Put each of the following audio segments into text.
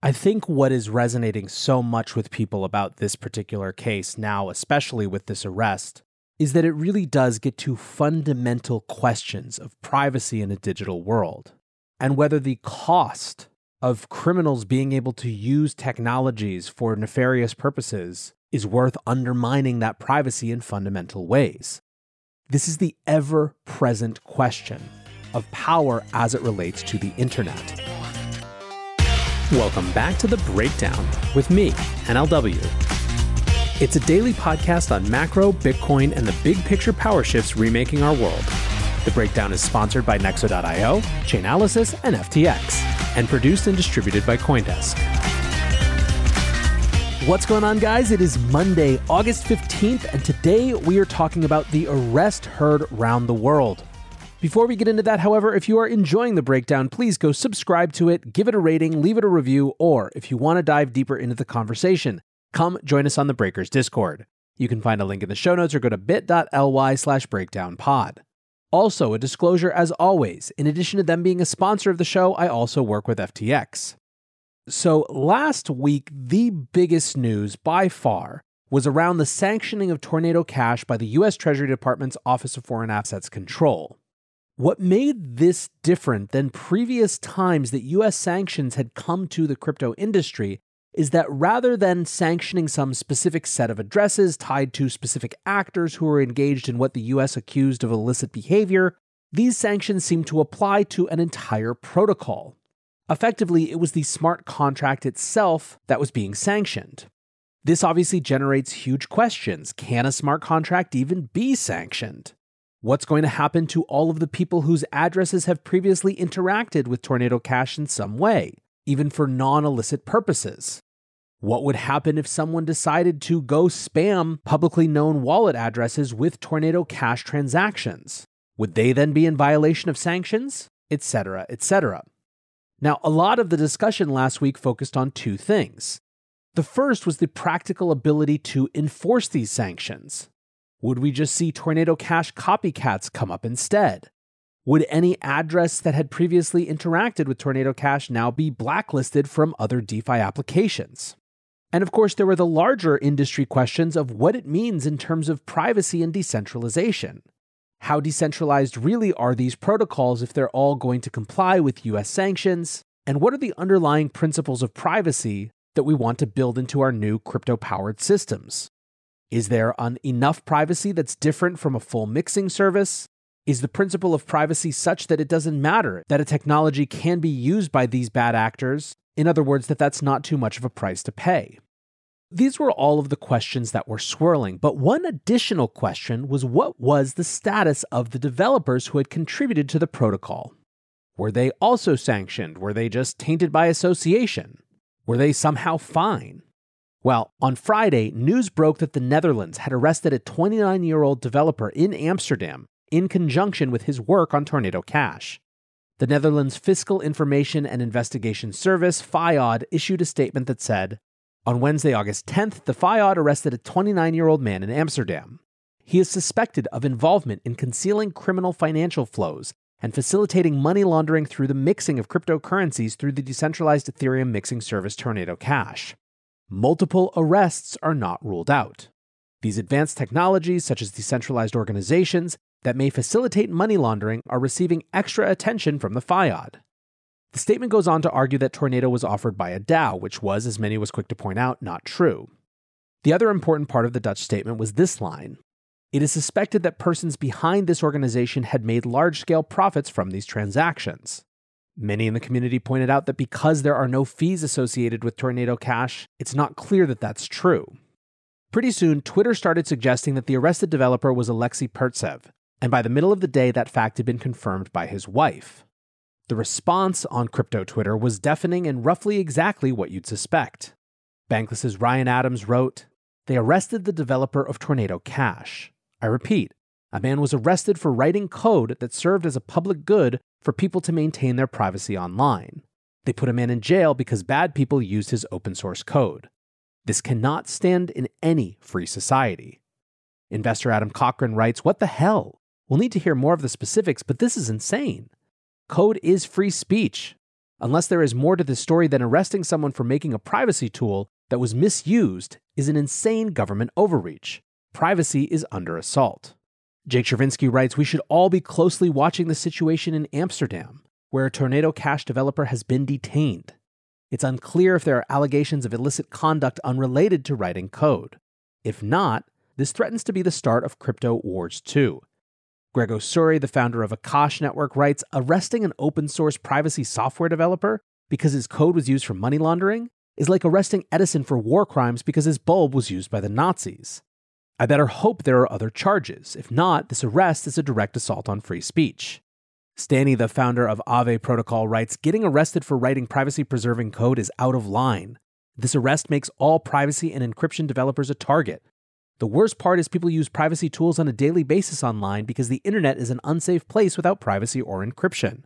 I think what is resonating so much with people about this particular case now, especially with this arrest, is that it really does get to fundamental questions of privacy in a digital world and whether the cost of criminals being able to use technologies for nefarious purposes is worth undermining that privacy in fundamental ways. This is the ever present question of power as it relates to the internet. Welcome back to The Breakdown with me, NLW. It's a daily podcast on macro, Bitcoin, and the big picture power shifts remaking our world. The breakdown is sponsored by Nexo.io, Chainalysis, and FTX, and produced and distributed by Coindesk. What's going on, guys? It is Monday, August 15th, and today we are talking about the arrest heard round the world. Before we get into that, however, if you are enjoying the breakdown, please go subscribe to it, give it a rating, leave it a review, or if you want to dive deeper into the conversation, come join us on the Breakers Discord. You can find a link in the show notes or go to bit.ly slash breakdownpod. Also, a disclosure as always, in addition to them being a sponsor of the show, I also work with FTX. So, last week, the biggest news by far was around the sanctioning of Tornado Cash by the US Treasury Department's Office of Foreign Assets Control. What made this different than previous times that US sanctions had come to the crypto industry is that rather than sanctioning some specific set of addresses tied to specific actors who were engaged in what the US accused of illicit behavior, these sanctions seem to apply to an entire protocol. Effectively, it was the smart contract itself that was being sanctioned. This obviously generates huge questions. Can a smart contract even be sanctioned? What's going to happen to all of the people whose addresses have previously interacted with Tornado Cash in some way, even for non illicit purposes? What would happen if someone decided to go spam publicly known wallet addresses with Tornado Cash transactions? Would they then be in violation of sanctions? Etc., etc. Now, a lot of the discussion last week focused on two things. The first was the practical ability to enforce these sanctions. Would we just see Tornado Cash copycats come up instead? Would any address that had previously interacted with Tornado Cash now be blacklisted from other DeFi applications? And of course, there were the larger industry questions of what it means in terms of privacy and decentralization. How decentralized really are these protocols if they're all going to comply with US sanctions? And what are the underlying principles of privacy that we want to build into our new crypto powered systems? Is there enough privacy that's different from a full mixing service? Is the principle of privacy such that it doesn't matter that a technology can be used by these bad actors in other words, that that's not too much of a price to pay. These were all of the questions that were swirling, but one additional question was what was the status of the developers who had contributed to the protocol? Were they also sanctioned? Were they just tainted by association? Were they somehow fine? Well, on Friday, news broke that the Netherlands had arrested a 29 year old developer in Amsterdam in conjunction with his work on Tornado Cash. The Netherlands Fiscal Information and Investigation Service, FIOD, issued a statement that said On Wednesday, August 10th, the FIOD arrested a 29 year old man in Amsterdam. He is suspected of involvement in concealing criminal financial flows and facilitating money laundering through the mixing of cryptocurrencies through the decentralized Ethereum mixing service Tornado Cash. Multiple arrests are not ruled out. These advanced technologies, such as decentralized organizations, that may facilitate money laundering are receiving extra attention from the FIOD. The statement goes on to argue that Tornado was offered by a DAO, which was, as many was quick to point out, not true. The other important part of the Dutch statement was this line It is suspected that persons behind this organization had made large scale profits from these transactions. Many in the community pointed out that because there are no fees associated with Tornado Cash, it's not clear that that's true. Pretty soon, Twitter started suggesting that the arrested developer was Alexei Pertsev, and by the middle of the day, that fact had been confirmed by his wife. The response on crypto Twitter was deafening and roughly exactly what you'd suspect. Bankless's Ryan Adams wrote, They arrested the developer of Tornado Cash. I repeat, a man was arrested for writing code that served as a public good for people to maintain their privacy online. They put a man in jail because bad people used his open source code. This cannot stand in any free society. Investor Adam Cochran writes, What the hell? We'll need to hear more of the specifics, but this is insane. Code is free speech. Unless there is more to this story than arresting someone for making a privacy tool that was misused is an insane government overreach. Privacy is under assault. Jake Chervinsky writes We should all be closely watching the situation in Amsterdam, where a Tornado Cash developer has been detained. It's unclear if there are allegations of illicit conduct unrelated to writing code. If not, this threatens to be the start of crypto wars too. Greg Osuri, the founder of Akash Network, writes Arresting an open source privacy software developer because his code was used for money laundering is like arresting Edison for war crimes because his bulb was used by the Nazis. I better hope there are other charges. If not, this arrest is a direct assault on free speech. Stani, the founder of Aave Protocol, writes Getting arrested for writing privacy preserving code is out of line. This arrest makes all privacy and encryption developers a target. The worst part is people use privacy tools on a daily basis online because the internet is an unsafe place without privacy or encryption.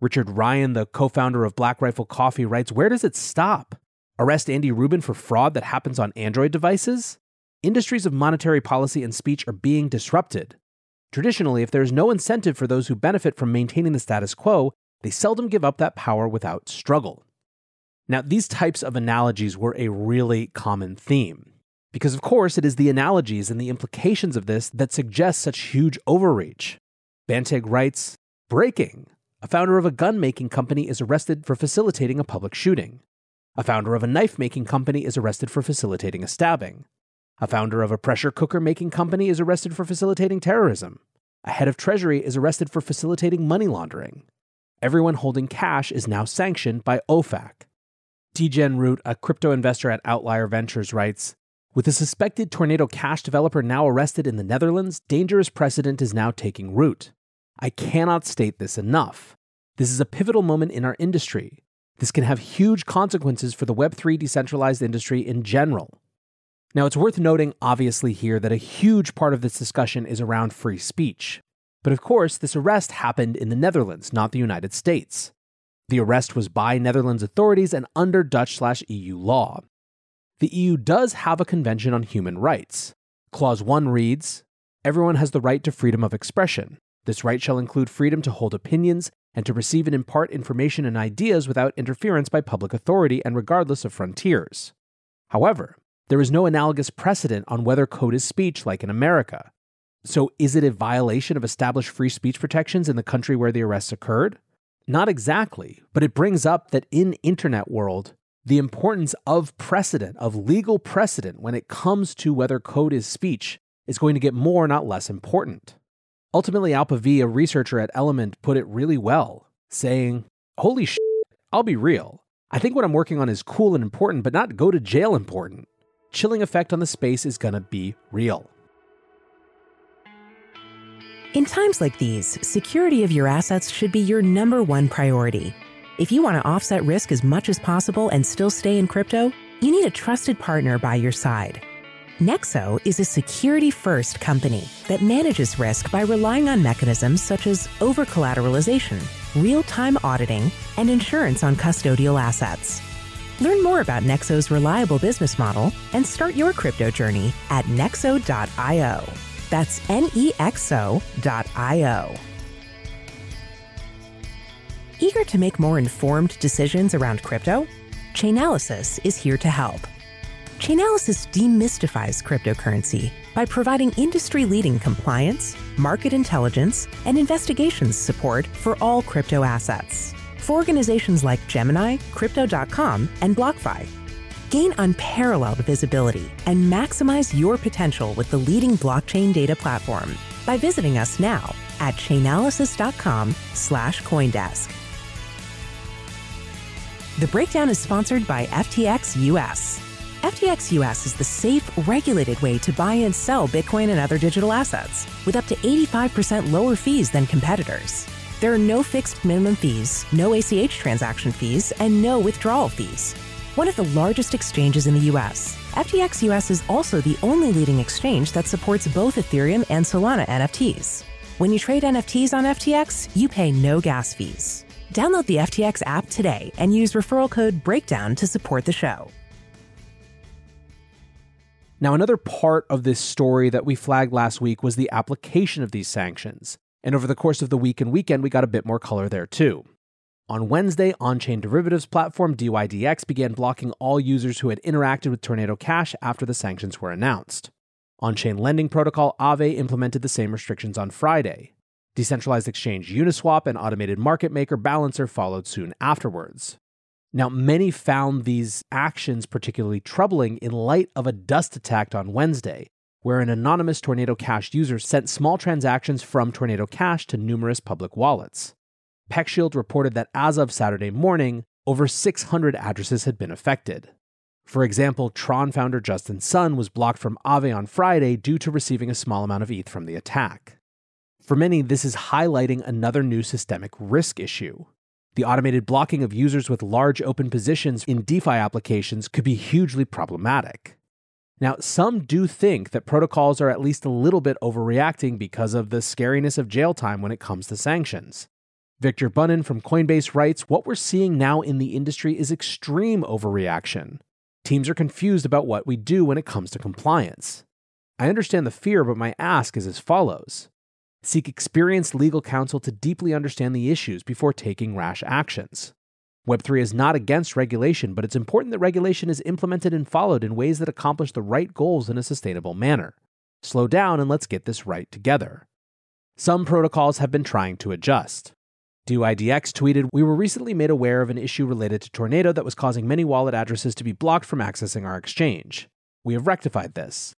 Richard Ryan, the co founder of Black Rifle Coffee, writes Where does it stop? Arrest Andy Rubin for fraud that happens on Android devices? Industries of monetary policy and speech are being disrupted. Traditionally, if there is no incentive for those who benefit from maintaining the status quo, they seldom give up that power without struggle. Now, these types of analogies were a really common theme. Because, of course, it is the analogies and the implications of this that suggest such huge overreach. Banteg writes Breaking. A founder of a gun making company is arrested for facilitating a public shooting. A founder of a knife making company is arrested for facilitating a stabbing. A founder of a pressure cooker making company is arrested for facilitating terrorism. A head of Treasury is arrested for facilitating money laundering. Everyone holding cash is now sanctioned by OFAC. Tidjane Root, a crypto investor at Outlier Ventures, writes With a suspected Tornado Cash developer now arrested in the Netherlands, dangerous precedent is now taking root. I cannot state this enough. This is a pivotal moment in our industry. This can have huge consequences for the Web3 decentralized industry in general. Now, it's worth noting, obviously, here that a huge part of this discussion is around free speech. But of course, this arrest happened in the Netherlands, not the United States. The arrest was by Netherlands authorities and under Dutch slash EU law. The EU does have a Convention on Human Rights. Clause 1 reads Everyone has the right to freedom of expression. This right shall include freedom to hold opinions and to receive and impart information and ideas without interference by public authority and regardless of frontiers. However, there is no analogous precedent on whether code is speech like in America. So, is it a violation of established free speech protections in the country where the arrests occurred? Not exactly, but it brings up that in internet world, the importance of precedent, of legal precedent when it comes to whether code is speech is going to get more, not less important. Ultimately, Alpa V, a researcher at Element, put it really well, saying, Holy shit, I'll be real. I think what I'm working on is cool and important, but not go to jail important chilling effect on the space is going to be real. In times like these, security of your assets should be your number one priority. If you want to offset risk as much as possible and still stay in crypto, you need a trusted partner by your side. Nexo is a security first company that manages risk by relying on mechanisms such as over collateralization, real time auditing, and insurance on custodial assets. Learn more about Nexo's reliable business model and start your crypto journey at nexo.io. That's N E X O.io. Eager to make more informed decisions around crypto? Chainalysis is here to help. Chainalysis demystifies cryptocurrency by providing industry leading compliance, market intelligence, and investigations support for all crypto assets for organizations like Gemini, Crypto.com, and BlockFi. Gain unparalleled visibility and maximize your potential with the leading blockchain data platform by visiting us now at chainalysis.com slash Coindesk. The breakdown is sponsored by FTX US. FTX US is the safe, regulated way to buy and sell Bitcoin and other digital assets with up to 85% lower fees than competitors. There are no fixed minimum fees, no ACH transaction fees, and no withdrawal fees. One of the largest exchanges in the US, FTX US is also the only leading exchange that supports both Ethereum and Solana NFTs. When you trade NFTs on FTX, you pay no gas fees. Download the FTX app today and use referral code BREAKDOWN to support the show. Now, another part of this story that we flagged last week was the application of these sanctions. And over the course of the week and weekend, we got a bit more color there too. On Wednesday, on chain derivatives platform DYDX began blocking all users who had interacted with Tornado Cash after the sanctions were announced. On chain lending protocol Aave implemented the same restrictions on Friday. Decentralized exchange Uniswap and automated market maker Balancer followed soon afterwards. Now, many found these actions particularly troubling in light of a dust attack on Wednesday, where an anonymous Tornado Cash user sent small transactions from Tornado Cash to numerous public wallets. PeckShield reported that as of Saturday morning, over 600 addresses had been affected. For example, Tron founder Justin Sun was blocked from Aave on Friday due to receiving a small amount of ETH from the attack. For many, this is highlighting another new systemic risk issue. The automated blocking of users with large open positions in DeFi applications could be hugely problematic. Now, some do think that protocols are at least a little bit overreacting because of the scariness of jail time when it comes to sanctions. Victor Bunin from Coinbase writes What we're seeing now in the industry is extreme overreaction. Teams are confused about what we do when it comes to compliance. I understand the fear, but my ask is as follows Seek experienced legal counsel to deeply understand the issues before taking rash actions. Web3 is not against regulation, but it's important that regulation is implemented and followed in ways that accomplish the right goals in a sustainable manner. Slow down and let's get this right together. Some protocols have been trying to adjust. DYDX tweeted, We were recently made aware of an issue related to Tornado that was causing many wallet addresses to be blocked from accessing our exchange. We have rectified this.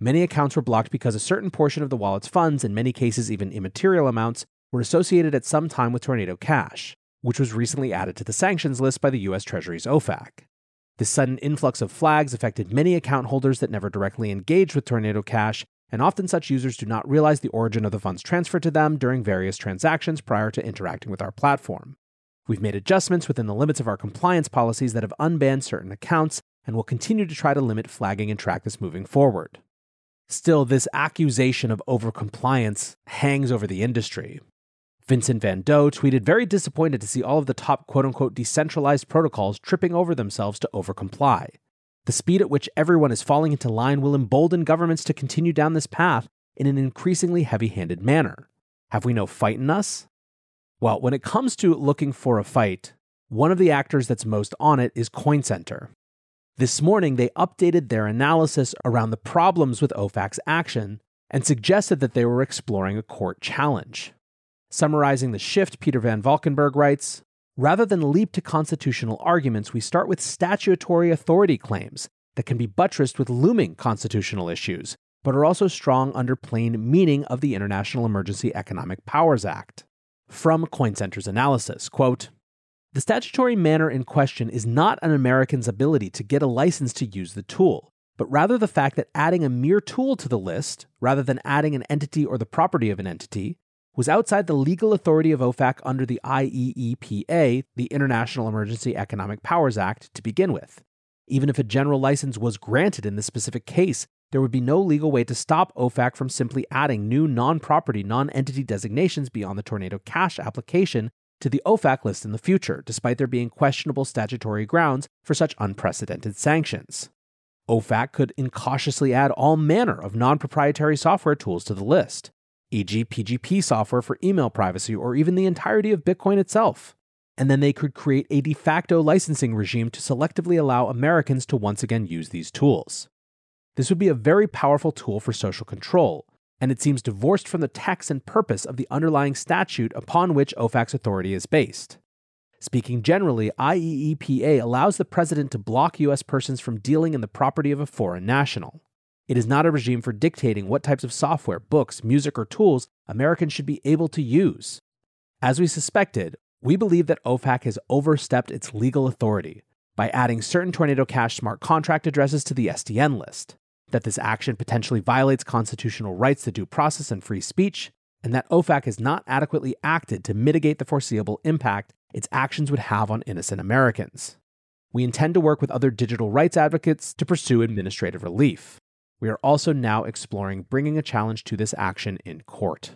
Many accounts were blocked because a certain portion of the wallet's funds, in many cases even immaterial amounts, were associated at some time with Tornado Cash, which was recently added to the sanctions list by the US Treasury's OFAC. This sudden influx of flags affected many account holders that never directly engaged with Tornado Cash and often such users do not realize the origin of the funds transferred to them during various transactions prior to interacting with our platform. We've made adjustments within the limits of our compliance policies that have unbanned certain accounts and will continue to try to limit flagging and track this moving forward. Still, this accusation of overcompliance hangs over the industry. Vincent Van Dough tweeted, very disappointed to see all of the top quote unquote decentralized protocols tripping over themselves to overcomply. The speed at which everyone is falling into line will embolden governments to continue down this path in an increasingly heavy handed manner. Have we no fight in us? Well, when it comes to looking for a fight, one of the actors that's most on it is CoinCenter. This morning, they updated their analysis around the problems with OFAC's action and suggested that they were exploring a court challenge. Summarizing the shift, Peter Van Valkenburgh writes Rather than leap to constitutional arguments, we start with statutory authority claims that can be buttressed with looming constitutional issues, but are also strong under plain meaning of the International Emergency Economic Powers Act. From CoinCenter's analysis, quote, the statutory manner in question is not an American's ability to get a license to use the tool, but rather the fact that adding a mere tool to the list, rather than adding an entity or the property of an entity, was outside the legal authority of OFAC under the IEEPA, the International Emergency Economic Powers Act, to begin with. Even if a general license was granted in this specific case, there would be no legal way to stop OFAC from simply adding new non property, non entity designations beyond the Tornado Cash application to the OFAC list in the future, despite there being questionable statutory grounds for such unprecedented sanctions. OFAC could incautiously add all manner of non proprietary software tools to the list e.g., PGP software for email privacy, or even the entirety of Bitcoin itself. And then they could create a de facto licensing regime to selectively allow Americans to once again use these tools. This would be a very powerful tool for social control, and it seems divorced from the text and purpose of the underlying statute upon which OFAC's authority is based. Speaking generally, IEEPA allows the president to block U.S. persons from dealing in the property of a foreign national. It is not a regime for dictating what types of software, books, music, or tools Americans should be able to use. As we suspected, we believe that OFAC has overstepped its legal authority by adding certain Tornado Cash smart contract addresses to the SDN list, that this action potentially violates constitutional rights to due process and free speech, and that OFAC has not adequately acted to mitigate the foreseeable impact its actions would have on innocent Americans. We intend to work with other digital rights advocates to pursue administrative relief. We are also now exploring bringing a challenge to this action in court.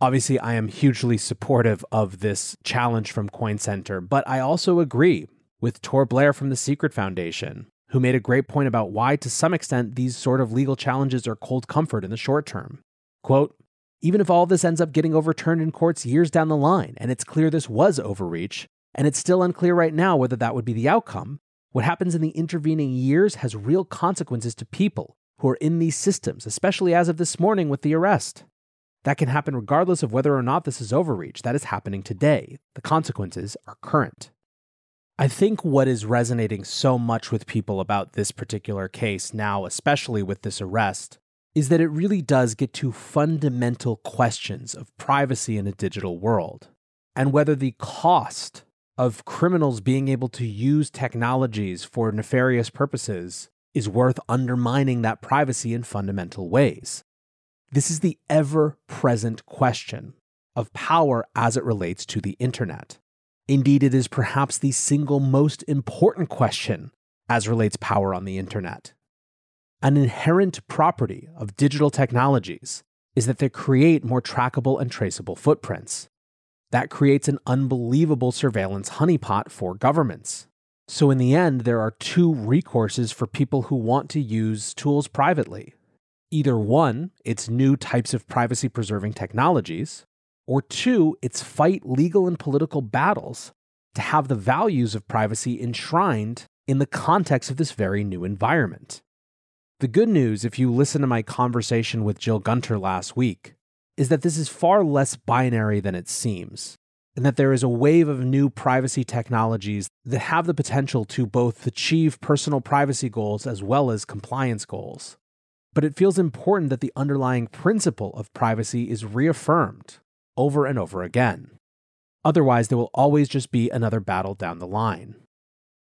Obviously, I am hugely supportive of this challenge from Coin Center, but I also agree with Tor Bair from the Secret Foundation, who made a great point about why, to some extent, these sort of legal challenges are cold comfort in the short term. Quote, even if all this ends up getting overturned in courts years down the line, and it's clear this was overreach, and it's still unclear right now whether that would be the outcome, what happens in the intervening years has real consequences to people who are in these systems, especially as of this morning with the arrest. That can happen regardless of whether or not this is overreach. That is happening today. The consequences are current. I think what is resonating so much with people about this particular case now, especially with this arrest, is that it really does get to fundamental questions of privacy in a digital world and whether the cost of criminals being able to use technologies for nefarious purposes is worth undermining that privacy in fundamental ways. This is the ever present question of power as it relates to the internet. Indeed, it is perhaps the single most important question as relates power on the internet. An inherent property of digital technologies is that they create more trackable and traceable footprints. That creates an unbelievable surveillance honeypot for governments. So, in the end, there are two recourses for people who want to use tools privately. Either one, it's new types of privacy preserving technologies, or two, it's fight legal and political battles to have the values of privacy enshrined in the context of this very new environment. The good news, if you listen to my conversation with Jill Gunter last week, is that this is far less binary than it seems, and that there is a wave of new privacy technologies that have the potential to both achieve personal privacy goals as well as compliance goals. But it feels important that the underlying principle of privacy is reaffirmed over and over again. Otherwise, there will always just be another battle down the line.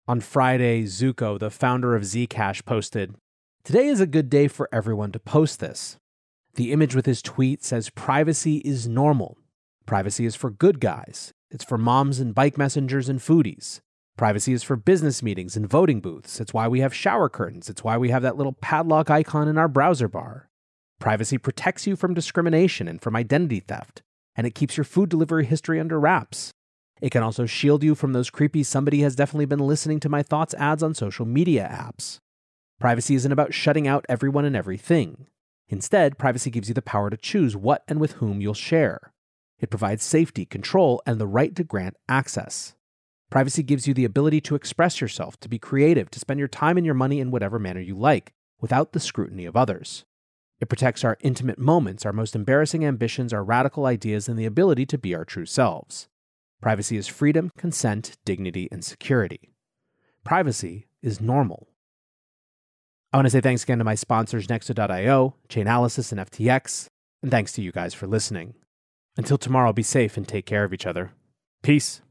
On Friday, Zooko, the founder of Zcash, posted Today is a good day for everyone to post this. The image with his tweet says privacy is normal. Privacy is for good guys. It's for moms and bike messengers and foodies. Privacy is for business meetings and voting booths. It's why we have shower curtains. It's why we have that little padlock icon in our browser bar. Privacy protects you from discrimination and from identity theft, and it keeps your food delivery history under wraps. It can also shield you from those creepy somebody has definitely been listening to my thoughts ads on social media apps. Privacy isn't about shutting out everyone and everything. Instead, privacy gives you the power to choose what and with whom you'll share. It provides safety, control, and the right to grant access. Privacy gives you the ability to express yourself, to be creative, to spend your time and your money in whatever manner you like, without the scrutiny of others. It protects our intimate moments, our most embarrassing ambitions, our radical ideas, and the ability to be our true selves. Privacy is freedom, consent, dignity, and security. Privacy is normal. I want to say thanks again to my sponsors, Nexo.io, Chainalysis, and FTX, and thanks to you guys for listening. Until tomorrow, be safe and take care of each other. Peace.